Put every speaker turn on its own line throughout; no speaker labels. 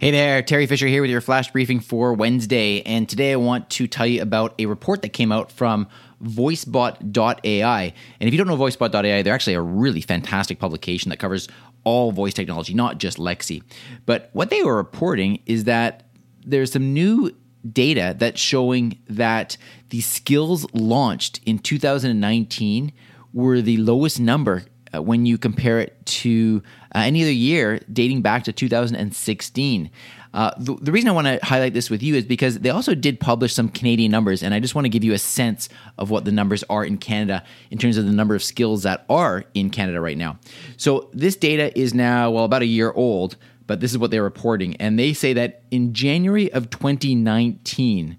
Hey there, Teri Fisher here with your flash briefing for Wednesday. And today I want to tell you about a report that came out from voicebot.ai. And if you don't know voicebot.ai, they're actually a really fantastic publication that covers all voice technology, not just Lexi. But what they were reporting is that there's some new data that's showing that the skills launched in 2019 were the lowest number uh, when you compare it to uh, any other year dating back to 2016. Uh, the, the, reason I want to highlight this with you is because they also did publish some Canadian numbers, and I just want to give you a sense of what the numbers are in Canada in terms of the number of skills that are in Canada right now. So this data is now, well, about a year old, but this is what they're reporting. And they say that in January of 2019,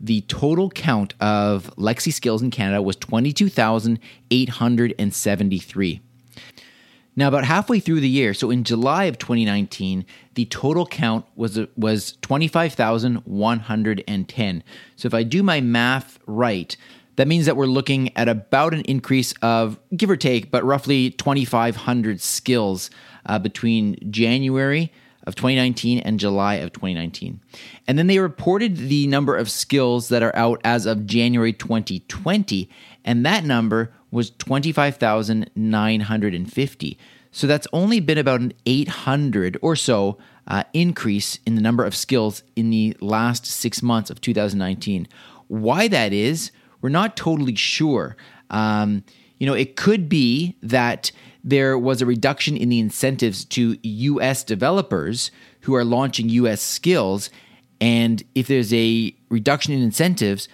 the total count of Lexi skills in Canada was 22,873. Now, about halfway through the year, so in July of 2019, the total count was was 25,110. So if I do my math right, that means that we're looking at about an increase of give or take, but roughly 2,500 skills uh, between January of 2019 and July of 2019. And then they reported the number of skills that are out as of January 2020, and that number was 25,950. So that's only been about an 800 or so uh, increase in the number of skills in the last six months of 2019. Why that is, we're not totally sure. Um, you know, it could be that there was a reduction in the incentives to US developers who are launching US skills. And if there's a reduction in incentives,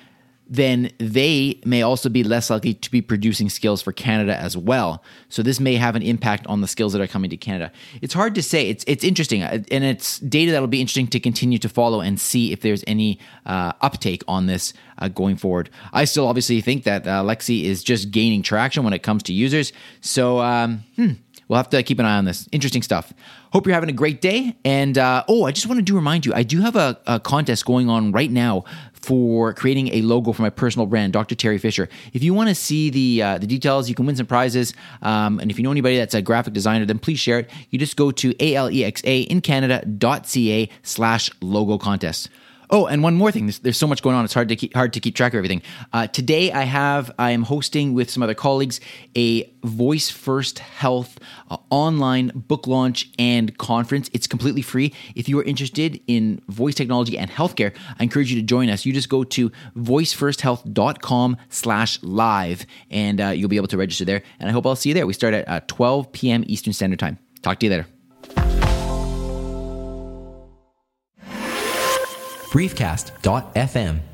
then they may also be less likely to be producing skills for Canada as well. So this may have an impact on the skills that are coming to Canada. It's hard to say. It's it's interesting, uh, and it's data that'll be interesting to continue to follow and see if there's any uh, uptake on this uh, going forward. I still obviously think that uh, Lexi is just gaining traction when it comes to users. So um, hmm, we'll have to keep an eye on this. Interesting stuff. Hope you're having a great day. And uh, oh, I just wanted to remind you, I do have a, a, contest going on right now for creating a logo for my personal brand, Dr. Teri Fisher. If you want to see the uh, the details, you can win some prizes. Um, and if you know anybody that's a graphic designer, then please share it. You just go to alexa in Canada.ca slash logo contest. Oh, and one more thing. There's, there's, so much going on. It's hard to keep hard to keep track of everything. Uh, today, I have I am hosting with some other colleagues a Voice First Health uh, online book launch and conference. It's completely free. If you are interested in voice technology and healthcare, I encourage you to join us. You just go to voicefirsthealth.com/live, and uh, you'll be able to register there. And I hope I'll see you there. We start at uh, 12 p.m. Eastern Standard Time. Talk to you later.
briefcast.fm